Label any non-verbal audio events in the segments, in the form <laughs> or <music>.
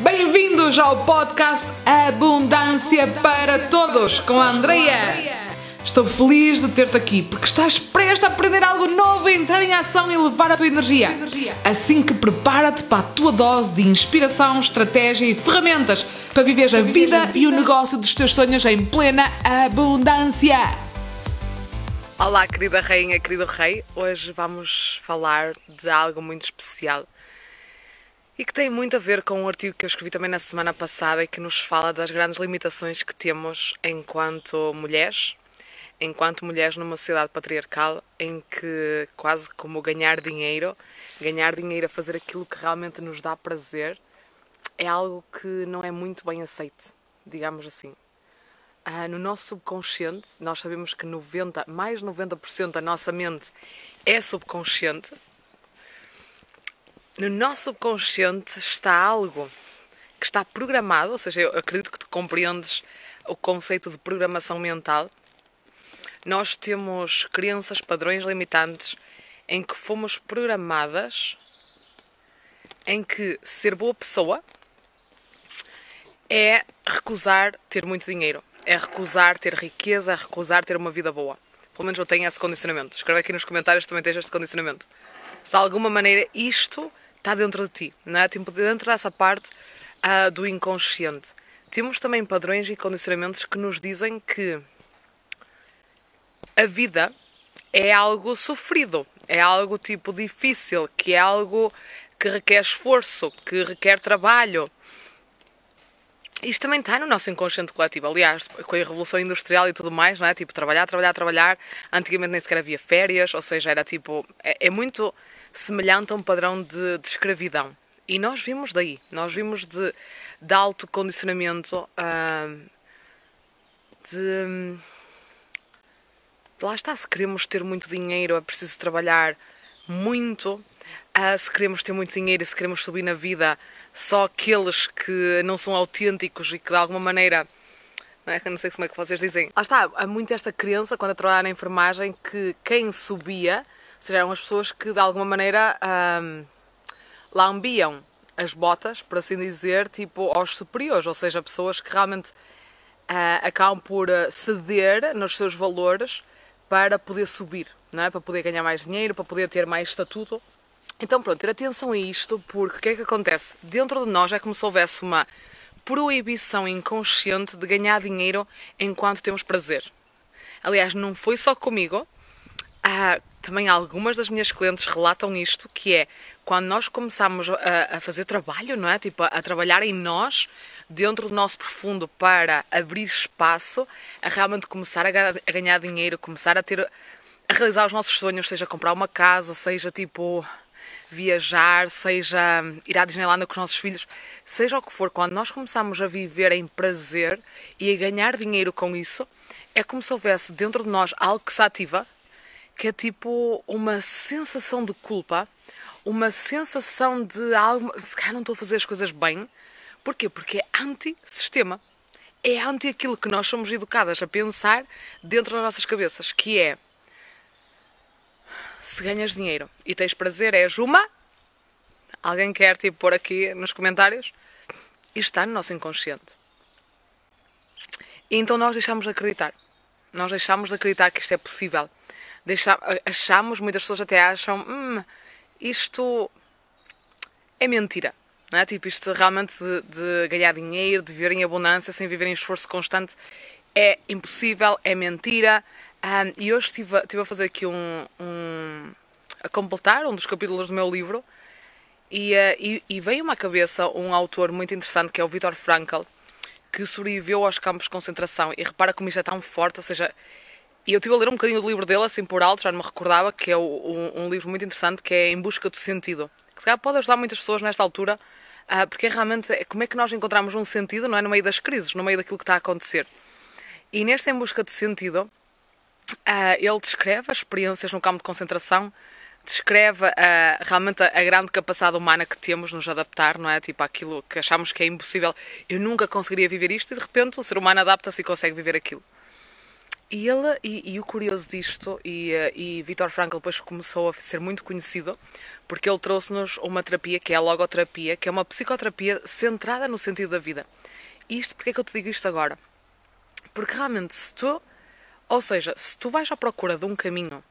Bem-vindos ao podcast Abundância para Todos com a Andrea. Estou feliz de ter-te aqui porque estás prestes a aprender algo novo, entrar em ação e levar a tua energia. Assim que prepara-te para a tua dose de inspiração, estratégia e ferramentas para viver a vida e o negócio dos teus sonhos em plena abundância. Olá, querida rainha, querido rei. Hoje vamos falar de algo muito especial e que tem muito a ver com um artigo que eu escrevi também na semana passada e que nos fala das grandes limitações que temos enquanto mulheres, enquanto mulheres numa sociedade patriarcal em que quase como ganhar dinheiro, ganhar dinheiro a fazer aquilo que realmente nos dá prazer, é algo que não é muito bem aceito, digamos assim. Ah, no nosso subconsciente, nós sabemos que 90, mais 90% da nossa mente é subconsciente. No nosso subconsciente está algo que está programado, ou seja, eu acredito que tu compreendes o conceito de programação mental. Nós temos crenças, padrões limitantes em que fomos programadas em que ser boa pessoa é recusar ter muito dinheiro é recusar ter riqueza, é recusar ter uma vida boa. Pelo menos eu tenho esse condicionamento. Escreve aqui nos comentários se também tens este condicionamento. Se de alguma maneira isto está dentro de ti, não é? Tipo, dentro dessa parte uh, do inconsciente. Temos também padrões e condicionamentos que nos dizem que a vida é algo sofrido, é algo tipo difícil, que é algo que requer esforço, que requer trabalho, isto também está no nosso inconsciente coletivo. Aliás, com a Revolução Industrial e tudo mais, não é? Tipo, trabalhar, trabalhar, trabalhar. Antigamente nem sequer havia férias, ou seja, era tipo. É, é muito semelhante a um padrão de, de, escravidão. E nós vimos daí. Nós vimos de, de alto condicionamento. Uh, de. Lá está, se queremos ter muito dinheiro, é preciso trabalhar muito. Uh, se queremos ter muito dinheiro e se queremos subir na vida, só aqueles que não são autênticos e que de alguma maneira. Não, é? não sei como é que vocês dizem. Lá está, há muito esta crença, quando eu trabalhava na enfermagem, que quem subia, eram as pessoas que de alguma maneira um, lambiam as botas, por assim dizer, tipo aos superiores, ou seja, pessoas que realmente uh, acabam por ah, ceder nos seus valores para poder subir, é? para poder ganhar mais dinheiro, para poder ter mais estatuto. Então pronto, ter atenção a isto, porque o que é que acontece? Dentro de nós é como se houvesse uma proibição inconsciente de ganhar dinheiro enquanto temos prazer. Aliás, não foi só comigo, ah, também algumas das minhas clientes relatam isto, que é quando nós começamos a, a, fazer trabalho, não é? Tipo, a, a trabalhar em nós, dentro do nosso profundo, para abrir espaço, a realmente começar a, a ganhar dinheiro, começar a ter, a realizar os nossos sonhos, seja comprar uma casa, seja tipo viajar, seja ir à Disneyland com os nossos filhos, seja o que for, quando nós começamos a viver em prazer e a ganhar dinheiro com isso, é como se houvesse dentro de nós algo que se ativa, que é tipo uma sensação de culpa, uma sensação de algo, se calhar não estou a fazer as coisas bem. Porquê? Porque é anti-sistema. É anti aquilo que nós somos educadas a pensar dentro das nossas cabeças, que é se ganhas dinheiro e tens prazer, és uma. Alguém quer tipo pôr aqui nos comentários? Isto está no nosso inconsciente. E então nós deixamos de acreditar. Nós deixamos de acreditar que isto é possível. Deixa, achamos, muitas pessoas até acham, hum, isto é mentira. Não é? Tipo, isto realmente de, de ganhar dinheiro, de viver em abundância sem viver em esforço constante é impossível, é mentira, um, e hoje estive, estive a fazer aqui um, um, a completar um dos capítulos do meu livro e, uh, e, e veio-me à cabeça um autor muito interessante que é o Viktor Frankl, que sobreviveu aos campos de concentração. E repara como isto é tão forte, ou seja, e eu estive a ler um bocadinho do livro dele, assim por alto, já não me recordava, que é um, um livro muito interessante que é Em Busca do Sentido. Que se calhar pode ajudar muitas pessoas nesta altura, uh, porque é realmente como é que nós encontramos um sentido, não é? No meio das crises, no meio daquilo que está a acontecer. E neste Em Busca do Sentido, Uh, ele descreve as experiências no campo de concentração, descreve uh, realmente a, grande capacidade humana que temos nos adaptar, não é? Tipo aquilo que achamos que é impossível. Eu nunca conseguiria viver isto e de repente o ser humano adapta-se e consegue viver aquilo. E ele, e, e o curioso disto, e, eh, e Viktor Frankl depois começou a ser muito conhecido, porque ele trouxe-nos uma terapia que é a logoterapia, que é uma psicoterapia centrada no sentido da vida. Isto, porque é que eu te digo isto agora? Porque realmente, se tu, ou seja, se tu vais à procura de um caminho,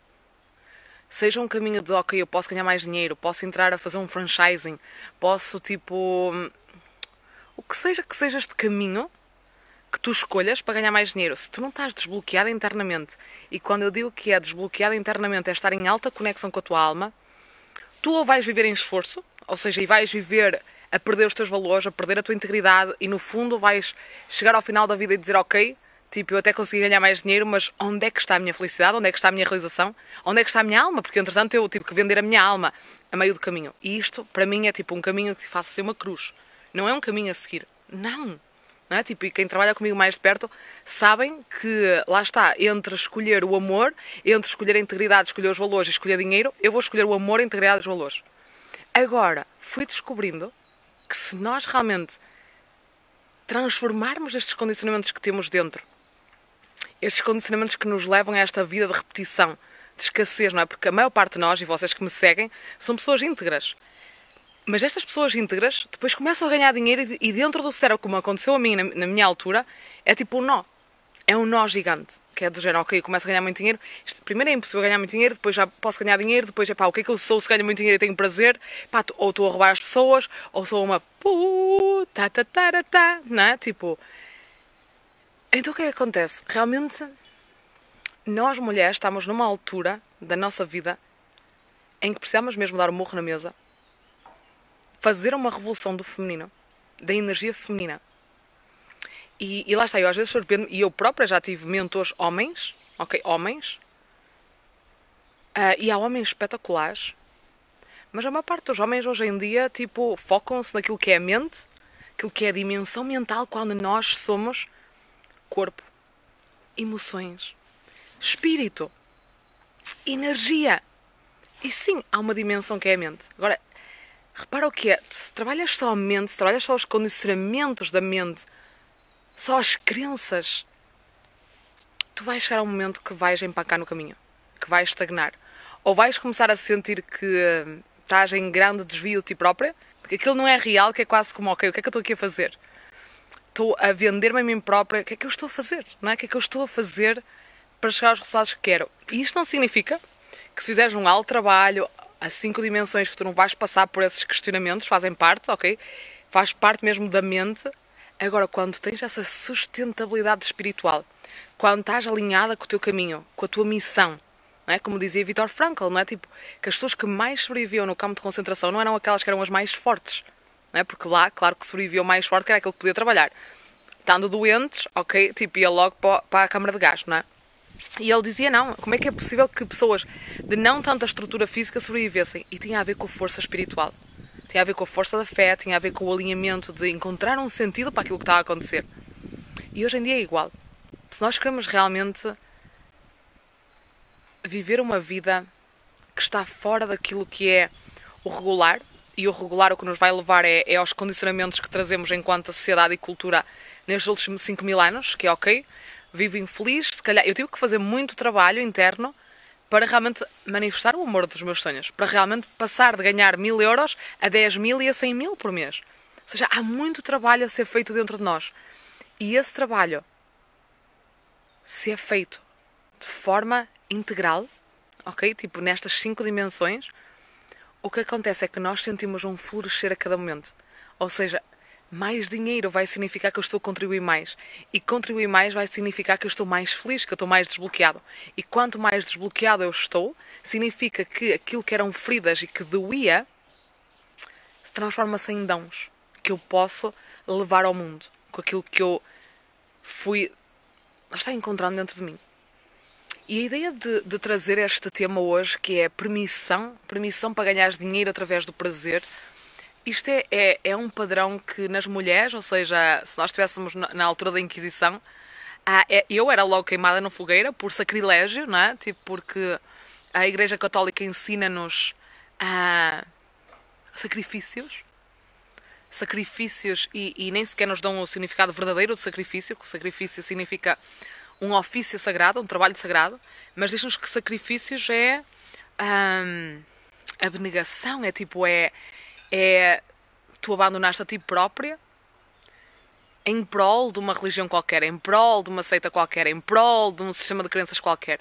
seja um caminho de, ok, eu posso ganhar mais dinheiro, posso entrar a fazer um franchising, posso, tipo, o que seja que seja este caminho, que tu escolhas para ganhar mais dinheiro. Se tu não estás desbloqueado internamente, e quando eu digo que é desbloqueado internamente é estar em alta conexão com a tua alma, tu ou vais viver em esforço, ou seja, e vais viver a perder os teus valores, a perder a tua integridade, e no fundo vais chegar ao final da vida e dizer, ok, tipo, eu até consegui ganhar mais dinheiro, mas onde é que está a minha felicidade? Onde é que está a minha realização? Onde é que está a minha alma? Porque entretanto eu tive que vender a minha alma a meio do caminho. E isto, para mim, é tipo um caminho que te faça ser uma cruz. Não é um caminho a seguir. Não. É? Tipo, e quem trabalha comigo mais de perto sabem que lá está, entre escolher o amor, entre escolher a integridade, escolher os valores e escolher dinheiro, eu vou escolher o amor, a integridade e os valores. Agora, fui descobrindo que se nós realmente transformarmos estes condicionamentos que temos dentro, estes condicionamentos que nos levam a esta vida de repetição, de escassez, não é? Porque a maior parte de nós, e vocês que me seguem, são pessoas íntegras. Mas estas pessoas íntegras depois começam a ganhar dinheiro e dentro do cérebro, como aconteceu a mim na, na minha altura, é tipo um nó. É um nó gigante. Que é do género, ok, começo a ganhar muito dinheiro. Isto, primeiro é impossível ganhar muito dinheiro, depois já posso ganhar dinheiro, depois é pá, o que é que eu sou se ganho muito dinheiro e tenho prazer? Pá, ou estou a roubar as pessoas, ou sou uma puta, ta, ta, ta, ta, não é? Tipo. Então o que é que acontece? Realmente, nós mulheres estamos numa altura da nossa vida em que precisamos mesmo dar o um morro na mesa fazer uma revolução do feminino, da energia feminina. E, e lá está, eu às vezes surpreendo, e eu própria já tive mentores homens, ok, homens, uh, e há homens espetaculares, mas a maior parte dos homens hoje em dia, tipo, focam-se naquilo que é a mente, aquilo que é a dimensão mental, quando nós somos corpo, emoções, espírito, energia. E sim, há uma dimensão que é a mente. Agora, Repara o que é, se trabalhas só a mente, se trabalhas só os condicionamentos da mente, só as crenças, tu vais chegar a um momento que vais empacar no caminho, que vais estagnar. Ou vais começar a sentir que hum, estás em grande desvio de ti própria, porque aquilo não é real, que é quase como, ok, o que é que eu estou aqui a fazer? Estou a vender-me a mim própria, o que é que eu estou a fazer? Não é? O que é que eu estou a fazer para chegar aos resultados que quero? E isto não significa que se fizeres um alto trabalho, as cinco dimensões que tu não vais passar por esses questionamentos fazem parte, ok? Faz parte mesmo da mente. Agora, quando tens essa sustentabilidade espiritual, quando estás alinhada com o teu caminho, com a tua missão, não é? como dizia Viktor Frankl, não é? Tipo, que as pessoas que mais sobreviviam no campo de concentração não eram aquelas que eram as mais fortes, não é? Porque lá, claro que sobreviveu mais forte que era aquele que podia trabalhar. Estando doentes, ok, tipo, ia logo para a câmara de gás, não é? E ele dizia: não, como é que é possível que pessoas de não tanta estrutura física sobrevivessem? E tinha a ver com força espiritual, tinha a ver com a força da fé, tinha a ver com o alinhamento de encontrar um sentido para aquilo que estava a acontecer. E hoje em dia é igual. Se nós queremos realmente viver uma vida que está fora daquilo que é o regular, e o regular o que nos vai levar é, é aos condicionamentos que trazemos enquanto sociedade e cultura nestes últimos 5 mil anos, que é ok, vivo infeliz, se calhar eu tive que fazer muito trabalho interno para realmente manifestar o amor dos meus sonhos, para realmente passar de ganhar mil euros a 10 mil e a 100 mil por mês. Ou seja, há muito trabalho a ser feito dentro de nós. E esse trabalho, se é feito de forma integral, ok? Tipo, nestas cinco dimensões, o que acontece é que nós sentimos um florescer a cada momento. Ou seja, mais dinheiro vai significar que eu estou a contribuir mais. E contribuir mais vai significar que eu estou mais feliz, que eu estou mais desbloqueado. E quanto mais desbloqueado eu estou, significa que aquilo que eram feridas e que doía se transforma-se em dons que eu posso levar ao mundo. Com aquilo que eu fui. Está encontrando dentro de mim. E a ideia de, de trazer este tema hoje, que é permissão, permissão para ganhar dinheiro através do prazer, isto é, é, é, um padrão que nas mulheres, ou seja, se nós estivéssemos na, altura da Inquisição, ah, é, eu era logo queimada na fogueira por sacrilégio, não é? Tipo, porque a Igreja Católica ensina-nos ah, sacrifícios. Sacrifícios e, e, nem sequer nos dão o significado verdadeiro do sacrifício, que o sacrifício significa um ofício sagrado, um trabalho sagrado, mas diz-nos que sacrifícios é hum, abnegação, é tipo, é, é tu abandonaste a ti própria em prol de uma religião qualquer, em prol de uma seita qualquer, em prol de um sistema de crenças qualquer.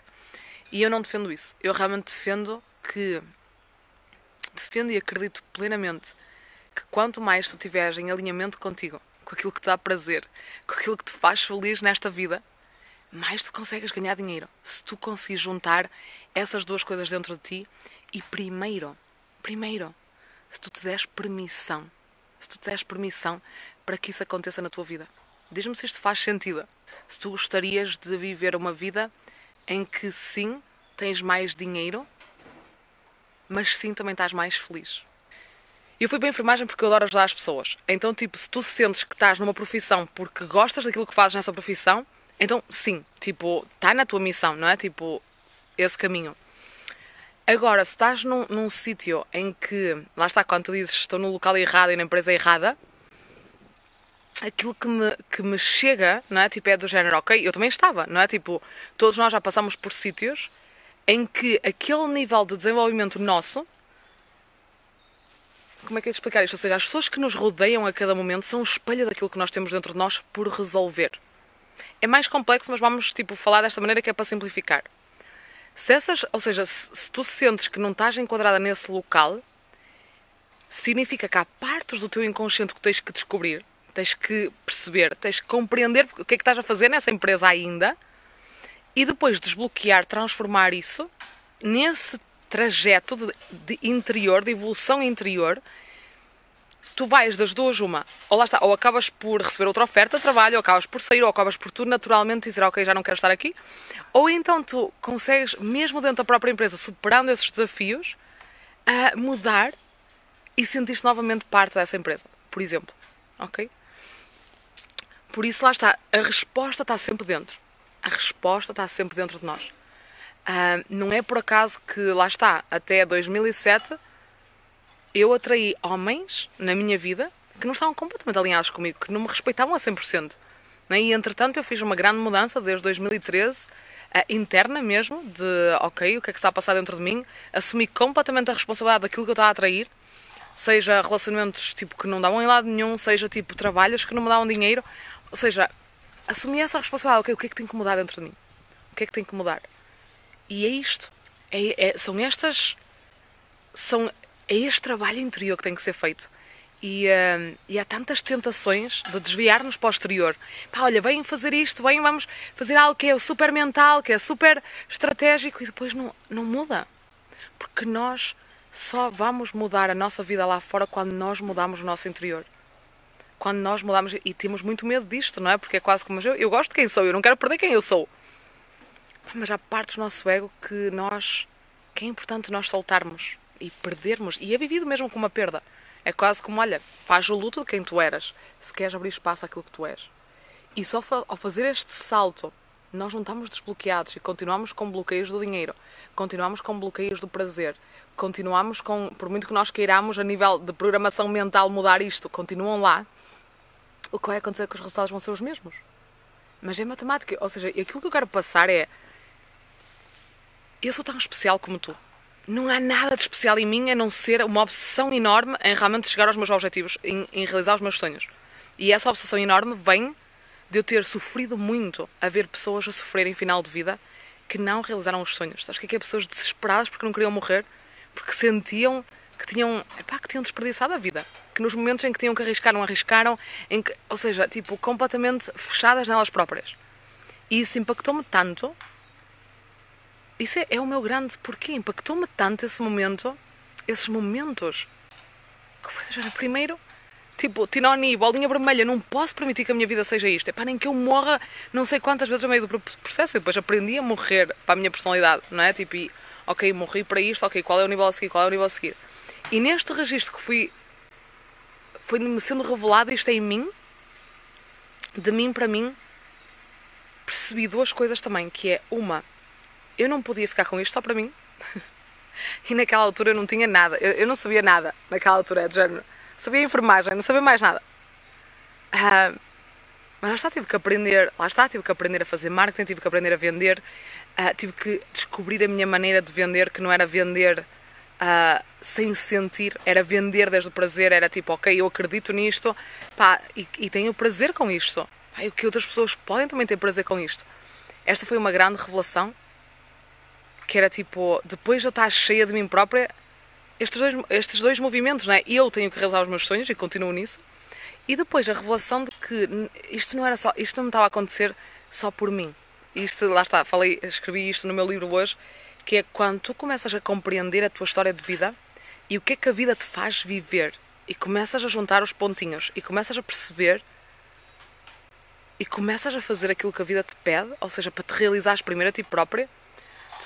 E eu não defendo isso. Eu realmente defendo que. Defendo e acredito plenamente que quanto mais tu estiveres em alinhamento contigo, com aquilo que te dá prazer, com aquilo que te faz feliz nesta vida, mais tu consegues ganhar dinheiro. Se tu conseguires juntar essas duas coisas dentro de ti e primeiro, primeiro, se tu te des permissão, se tu te des permissão para que isso aconteça na tua vida. Diz-me se isto faz sentido. Se tu gostarias de viver uma vida em que sim, tens mais dinheiro, mas sim também estás mais feliz. Eu fui para a enfermagem porque eu adoro ajudar as pessoas. Então, tipo, se tu sentes que estás numa profissão porque gostas daquilo que fazes nessa profissão, então sim, tipo, está na tua missão, não é? Tipo, esse caminho. Agora, se estás num, num sítio em que, lá está, quando tu dizes estou no local errado e na empresa errada, aquilo que me, que me chega, não é? Tipo, é do género, ok, eu também estava, não é? Tipo, todos nós já passamos por sítios em que aquele nível de desenvolvimento nosso. Como é que é de explicar isto? Ou seja, as pessoas que nos rodeiam a cada momento são o espelho daquilo que nós temos dentro de nós por resolver. É mais complexo, mas vamos tipo, falar desta maneira que é para simplificar. Se essas, ou seja, se, tu sentes que não estás enquadrada nesse local, significa que há partes do teu inconsciente que tens que descobrir tens que perceber, tens que compreender o que é que estás a fazer nessa empresa ainda e depois desbloquear, transformar isso nesse trajeto de, de interior, de evolução interior. Tu vais das duas uma, ou lá está, ou acabas por receber outra oferta de trabalho, ou acabas por sair, ou acabas por tu naturalmente dizer, ok, já não quero estar aqui, ou então tu consegues, mesmo dentro da própria empresa, superando esses desafios, a mudar e sentir-te novamente parte dessa empresa, por exemplo. Ok? Por isso, lá está, a resposta está sempre dentro. A resposta está sempre dentro de nós. Uh, não é por acaso que, lá está, até 2007 eu atraí homens na minha vida que não estavam completamente alinhados comigo, que não me respeitavam a 100%. Né? E entretanto eu fiz uma grande mudança desde 2013, uh, ah, interna mesmo, de ok, o que é que está a passar dentro de mim, assumi completamente a responsabilidade daquilo que eu estava a atrair, seja relacionamentos tipo que não davam em lado nenhum, seja tipo trabalhos que não me davam dinheiro, ou seja, assumir essa responsabilidade. Okay, o que é que tem que mudar dentro de mim? O que é que tem que mudar? E é isto. É, é, são estas. São, é este trabalho interior que tem que ser feito. E, uh, e há tantas tentações de desviar-nos para o exterior. Pá, olha, vem fazer isto, vem, vamos fazer algo que é super mental, que é super estratégico e depois não, não muda. Porque nós só vamos mudar a nossa vida lá fora quando nós mudamos o nosso interior quando nós mudamos e temos muito medo disto, não é? Porque é quase como eu, eu gosto de quem sou, eu não quero perder quem eu sou. Mas há partes do nosso ego que nós que é importante nós soltarmos e perdermos e é vivido mesmo como uma perda. É quase como, olha, faz o luto de quem tu eras, se queres abrir espaço àquilo que tu és. E só ao fazer este salto, nós não estamos desbloqueados e continuamos com bloqueios do dinheiro, continuamos com bloqueios do prazer, continuamos com, por muito que nós queiramos a nível de programação mental mudar isto, continuam lá o que vai acontecer é que os resultados vão ser os mesmos. Mas é matemática. Ou seja, aquilo que eu quero passar é. Eu sou tão especial como tu. Não há nada de especial em mim a não ser uma obsessão enorme em realmente chegar aos meus objetivos, em, em realizar os meus sonhos. E essa obsessão enorme vem de eu ter sofrido muito a ver pessoas a sofrerem final de vida que não realizaram os sonhos. Sabes o que é, que é pessoas desesperadas porque não queriam morrer? Porque sentiam que tinham, epá, que tinham desperdiçado a vida. Que nos momentos em que tinham que arriscar, não arriscaram, que, ou seja, tipo, completamente fechadas nelas próprias. E isso impactou-me tanto. Isso é, é, o meu grande porquê. Impactou-me tanto esse momento, esses momentos. Que foi, seja, primeiro, tipo, Tinoni, bolinha vermelha, não posso permitir que a minha vida seja isto. É para nem que eu morra não sei quantas vezes no meio do processo. E depois aprendi a morrer para a minha personalidade, não é? Tipo, e, ok, morri para isto, ok, qual é o nível a seguir, qual é o nível a seguir. E neste registro que fui foi-me sendo revelado isto em mim, de mim para mim, percebi duas coisas também, que é uma, eu não podia ficar com isto só para mim. <laughs> e naquela altura eu não tinha nada, eu, eu não sabia nada naquela altura, é de género. Sabia enfermagem, não sabia mais nada. Uh, Mas lá está, tive que aprender, lá está, tive que aprender a fazer marketing, tive que aprender a vender, uh, tive que descobrir a minha maneira de vender, que não era vender uh, sem sentir, era vender desde o prazer, era tipo, ok, eu acredito nisto, pá, e, e tenho prazer com isto. Pá, e que outras pessoas podem também ter prazer com isto. Esta foi uma grande revelação, que era tipo, depois de eu estar cheia de mim própria, estes dois, estes dois movimentos, não é? Eu tenho que realizar os meus sonhos e continuo nisso. E depois a revelação de que isto não era só, isto não me estava a acontecer só por mim. Isto, lá está, falei, escrevi isto no meu livro hoje, que é quando tu começas a compreender a tua história de vida e o que é que a vida te faz viver e começas a juntar os pontinhos e começas a perceber e começas a fazer aquilo que a vida te pede, ou seja, para te realizares primeiro a ti própria,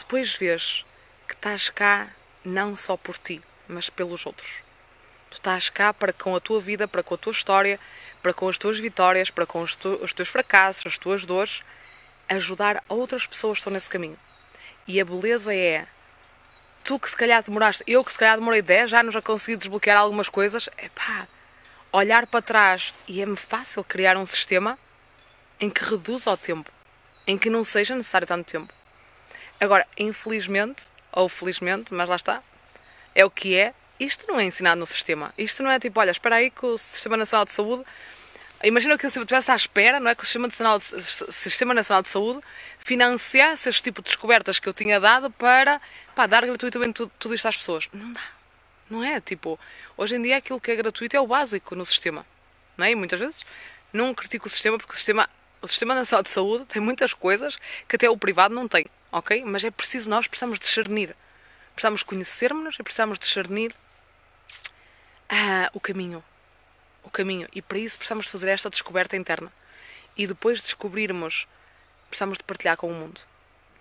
depois vês que estás cá não só por ti, mas pelos outros. Tu estás cá para com a tua vida, para com a tua história, para com as tuas vitórias, para com os, tu, os teus fracassos, as tuas dores, ajudar outras pessoas que estão nesse caminho. E a beleza é tu que se calhar demoraste, eu que se calhar demorei 10 anos a conseguir desbloquear algumas coisas, é pá, olhar para trás e é-me fácil criar um sistema em que reduza o tempo, em que não seja necessário tanto tempo. Agora, infelizmente, ou felizmente, mas lá está, é o que é. Isto não é ensinado no sistema. Isto não é tipo, olha, espera aí que o Sistema Nacional de Saúde. Imagina que eu estivesse à espera, não é? Que o Sistema Nacional de, Sistema Nacional de Saúde financiasse este tipo de descobertas que eu tinha dado para pá, dar gratuitamente tudo, tudo isto às pessoas. Não dá. Não é? Tipo, hoje em dia aquilo que é gratuito é o básico no sistema. Não é? E muitas vezes não critico o sistema porque o sistema, o sistema Nacional de Saúde tem muitas coisas que até o privado não tem ok? Mas é preciso, nós precisamos discernir. Precisamos conhecermos-nos e precisamos discernir ah, o caminho. O caminho. E para isso precisamos fazer esta descoberta interna. E depois de descobrirmos, precisamos de partilhar com o mundo.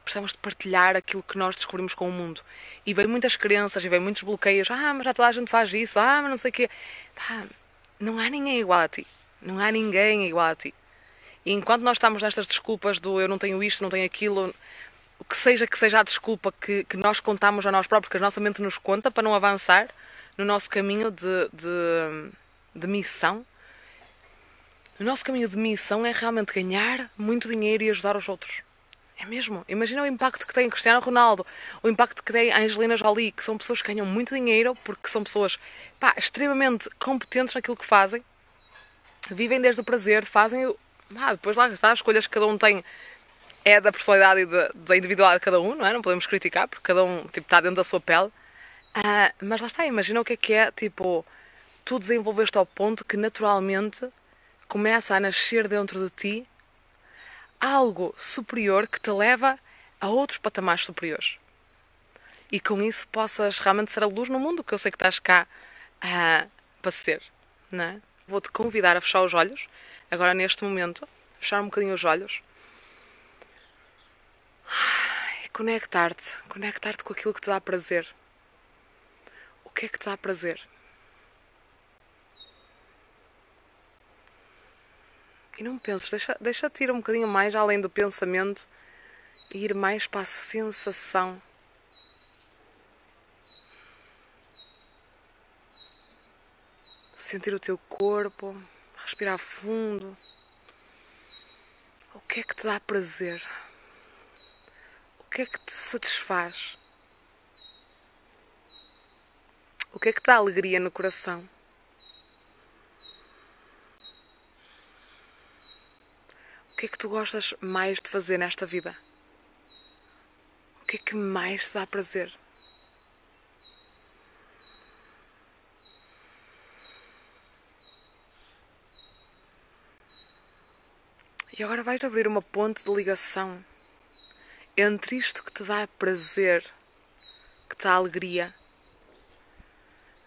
Precisamos de partilhar aquilo que nós descobrimos com o mundo. E vem muitas crenças e vem muitos bloqueios. Ah, mas já toda a gente faz isso. Ah, mas não sei o quê. Pá, não há ninguém igual a ti. Não há ninguém igual a ti. E enquanto nós estamos nestas desculpas do eu não tenho isto, não tenho aquilo, que seja que seja a desculpa que, que nós contamos a nós próprios, que a nossa mente nos conta para não avançar no nosso caminho de, de, de missão. O nosso caminho de missão é realmente ganhar muito dinheiro e ajudar os outros. É mesmo. Imagina o impacto que tem Cristiano Ronaldo, o impacto que tem Angelina Jolie, que são pessoas que ganham muito dinheiro porque são pessoas pá, extremamente competentes naquilo que fazem, vivem desde o prazer, fazem. Ah, depois lá está, as escolhas que cada um tem é da personalidade e da, da individualidade de cada um, não é? Não podemos criticar, porque cada um tipo, está dentro da sua pele. Uh, mas lá está, imagina o que é que é, tipo, tu desenvolveste ao ponto que naturalmente começa a nascer dentro de ti algo superior que te leva a outros patamares superiores. E com isso possas realmente ser a luz no mundo que eu sei que estás cá uh, para ser, não é? Vou-te convidar a fechar os olhos, agora neste momento, fechar um bocadinho os olhos conectar-te, conectar-te com aquilo que te dá prazer. O que é que te dá prazer? E não penses, deixa, deixa te ir um bocadinho mais além do pensamento e ir mais para a sensação. Sentir o teu corpo, respirar fundo. O que é que te dá prazer? Que é que te satisfaz? O que é que dá alegria no coração? O que é que tu gostas mais de fazer nesta vida? O que é que mais te dá prazer? E agora vais abrir uma ponte de ligação entre isto que te dá prazer, que te dá alegria,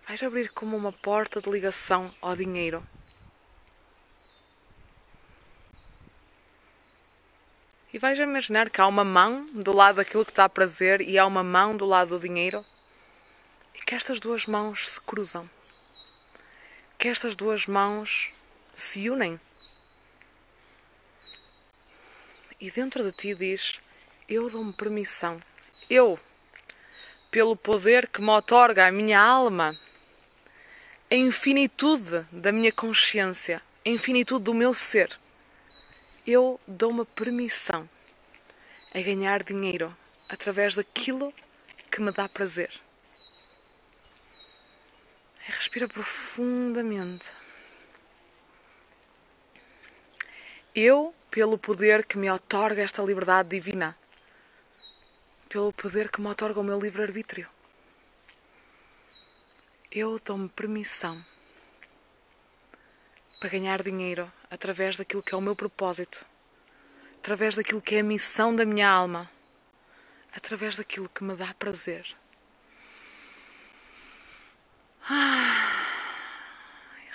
vais abrir como uma porta de ligação ao dinheiro. E vais imaginar que há uma mão do lado daquilo que te dá prazer e há uma mão do lado do dinheiro e que estas duas mãos se cruzam. Que estas duas mãos se unem. E dentro de ti diz: eu dou-me permissão. Eu, pelo poder que me otorga a minha alma, a infinitude da minha consciência, a infinitude do meu ser, Eu dou-me permissão a ganhar dinheiro através daquilo que me dá prazer. Respira profundamente. Eu, pelo poder que me otorga esta liberdade divina, pelo poder que me otorga o meu livre-arbítrio, eu dou-me permissão para ganhar dinheiro através daquilo que é o meu propósito, através daquilo que é a missão da minha alma, através daquilo que me dá prazer. Ah,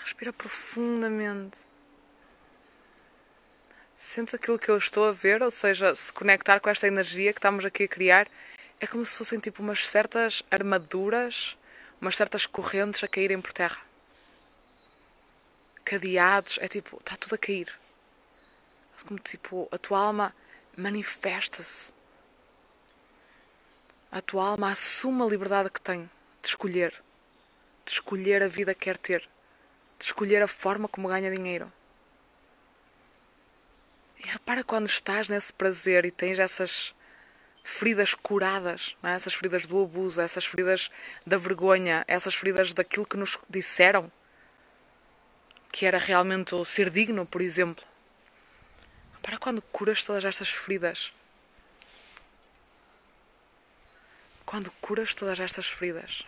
respira profundamente. Sente aquilo que eu estou a ver, ou seja, se conectar com esta energia que estamos aqui a criar, é como se fossem tipo umas certas armaduras, umas certas correntes a caírem por terra. Cadeados, é tipo, está tudo a cair. É como tipo, a tua alma manifesta-se. A tua alma assume a liberdade que tem de escolher, de escolher a vida que quer ter, de escolher a forma como ganha dinheiro. E repara quando estás nesse prazer e tens essas feridas curadas, é? essas feridas do abuso, essas feridas da vergonha, essas feridas daquilo que nos disseram que era realmente o ser digno, por exemplo. Para quando curas todas estas feridas. Quando curas todas estas feridas.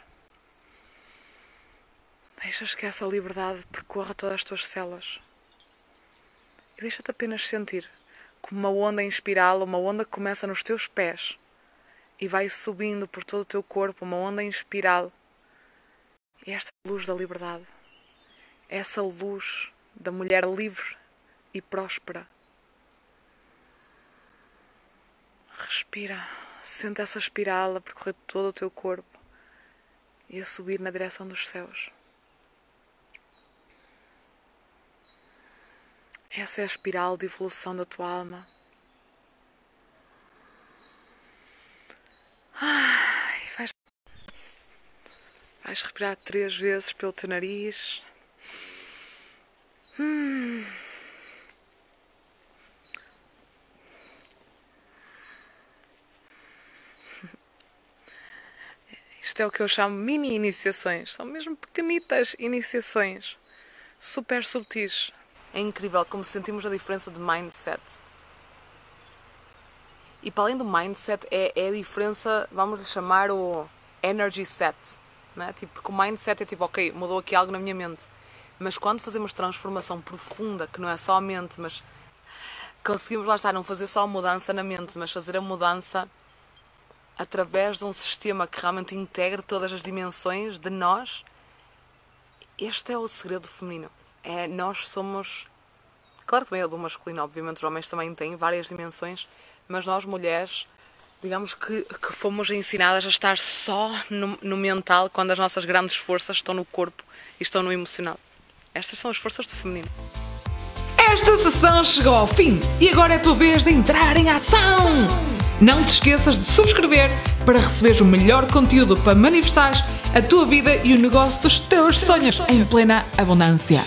Deixas que essa liberdade percorra todas as tuas células e deixa-te apenas sentir como uma onda em espiral, uma onda que começa nos teus pés e vai subindo por todo o teu corpo, uma onda em espiral. E esta luz da liberdade, essa luz da mulher livre e próspera. Respira, sente essa espiral a percorrer todo o teu corpo e a subir na direção dos céus. Essa é a espiral de evolução da tua alma. Ai, vais, vais respirar três vezes pelo teu nariz. Hum. Isto é o que eu chamo mini iniciações. São mesmo pequenitas iniciações, super subtis. É incrível como sentimos a diferença de mindset. E para além do mindset, é, é a diferença, vamos lhe chamar o energy set. Não é? tipo, porque o mindset é tipo, ok, mudou aqui algo na minha mente. Mas quando fazemos transformação profunda, que não é só a mente, mas conseguimos lá estar, não fazer só a mudança na mente, mas fazer a mudança através de um sistema que realmente integre todas as dimensões de nós, este é o segredo feminino é, nós somos. Claro também é do masculino, obviamente, os homens também têm várias dimensões, mas nós mulheres, digamos que, que fomos ensinadas a estar só no, no mental quando as nossas grandes forças estão no corpo e estão no emocional. Estas são as forças do feminino. Esta sessão chegou ao fim e agora é a tua vez de entrar em ação! Não te esqueças de subscrever para receberes o melhor conteúdo para manifestar a tua vida e o negócio dos teus sonhos em plena abundância.